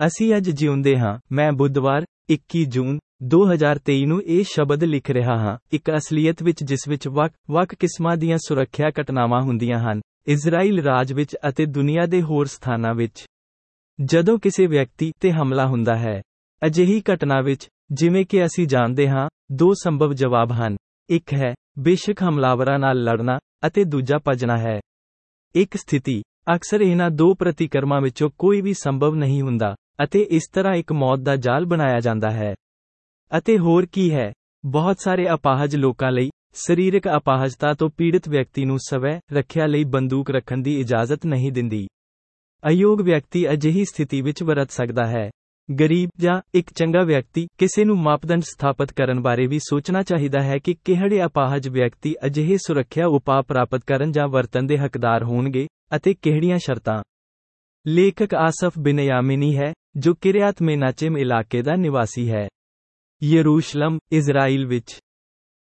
ਅਸੀਂ ਅੱਜ ਜਿਉਂਦੇ ਹਾਂ ਮੈਂ ਬੁੱਧਵਾਰ 21 ਜੂਨ 2023 ਨੂੰ ਇਹ ਸ਼ਬਦ ਲਿਖ ਰਿਹਾ ਹਾਂ ਇੱਕ ਅਸਲੀਅਤ ਵਿੱਚ ਜਿਸ ਵਿੱਚ ਵੱਖ-ਵੱਖ ਕਿਸਮਾਂ ਦੀਆਂ ਸੁਰੱਖਿਆ ਘਟਨਾਵਾਂ ਹੁੰਦੀਆਂ ਹਨ ਇਜ਼ਰਾਈਲ ਰਾਜ ਵਿੱਚ ਅਤੇ ਦੁਨੀਆ ਦੇ ਹੋਰ ਸਥਾਨਾਂ ਵਿੱਚ ਜਦੋਂ ਕਿਸੇ ਵਿਅਕਤੀ ਤੇ ਹਮਲਾ ਹੁੰਦਾ ਹੈ ਅਜਿਹੀ ਘਟਨਾ ਵਿੱਚ ਜਿਵੇਂ ਕਿ ਅਸੀਂ ਜਾਣਦੇ ਹਾਂ ਦੋ ਸੰਭਵ ਜਵਾਬ ਹਨ ਇੱਕ ਹੈ ਬੇਸ਼ੱਕ ਹਮਲਾਵਰਾਂ ਨਾਲ ਲੜਨਾ ਅਤੇ ਦੂਜਾ ਭੱਜਣਾ ਹੈ ਇੱਕ ਸਥਿਤੀ ਅਕਸਰ ਇਹਨਾਂ ਦੋ ਪ੍ਰਤੀਕਰਮਾਂ ਵਿੱਚੋਂ ਕੋਈ ਵੀ ਸੰਭਵ ਨਹੀਂ ਹੁੰਦਾ ਅਤੇ ਇਸ ਤਰ੍ਹਾਂ ਇੱਕ ਮੌਤ ਦਾ ਜਾਲ ਬਣਾਇਆ ਜਾਂਦਾ ਹੈ ਅਤੇ ਹੋਰ ਕੀ ਹੈ ਬਹੁਤ ਸਾਰੇ ਅਪਾਹਜ ਲੋਕਾਂ ਲਈ ਸਰੀਰਕ ਅਪਾਹਜਤਾ ਤੋਂ ਪੀੜਤ ਵਿਅਕਤੀ ਨੂੰ ਸਵੈ ਰੱਖਿਆ ਲਈ ਬੰਦੂਕ ਰੱਖਣ ਦੀ ਇਜਾਜ਼ਤ ਨਹੀਂ ਦਿੰਦੀ ਅਯੋਗ ਵਿਅਕਤੀ ਅਜਿਹੀ ਸਥਿਤੀ ਵਿੱਚ ਵਰਤ ਸਕਦਾ ਹੈ ਗਰੀਬ ਜਾਂ ਇੱਕ ਚੰਗਾ ਵਿਅਕਤੀ ਕਿਸੇ ਨੂੰ ਮਾਪਦੰਡ ਸਥਾਪਿਤ ਕਰਨ ਬਾਰੇ ਵੀ ਸੋਚਣਾ ਚਾਹੀਦਾ ਹੈ ਕਿ ਕਿਹੜੇ ਅਪਾਹਜ ਵਿਅਕਤੀ ਅਜਿਹੇ ਸੁਰੱਖਿਆ ਉਪਾਅ ਪ੍ਰਾਪਤ ਕਰਨ ਜਾਂ ਵਰਤਣ ਦੇ ਹੱਕਦਾਰ ਹੋਣਗੇ ਅਤੇ ਕਿਹੜੀਆਂ ਸ਼ਰਤਾਂ ਲੇਖਕ ਆਸਫ ਬਿਨਯਾਮਿਨੀ ਹੈ ਜੋ ਕਿਰਿਆਤ ਮੇਨਾਚਿਮ ਇਲਾਕੇ ਦਾ ਨਿਵਾਸੀ ਹੈ ਯਰੂਸ਼ਲਮ ਇਜ਼ਰਾਈਲ ਵਿੱਚ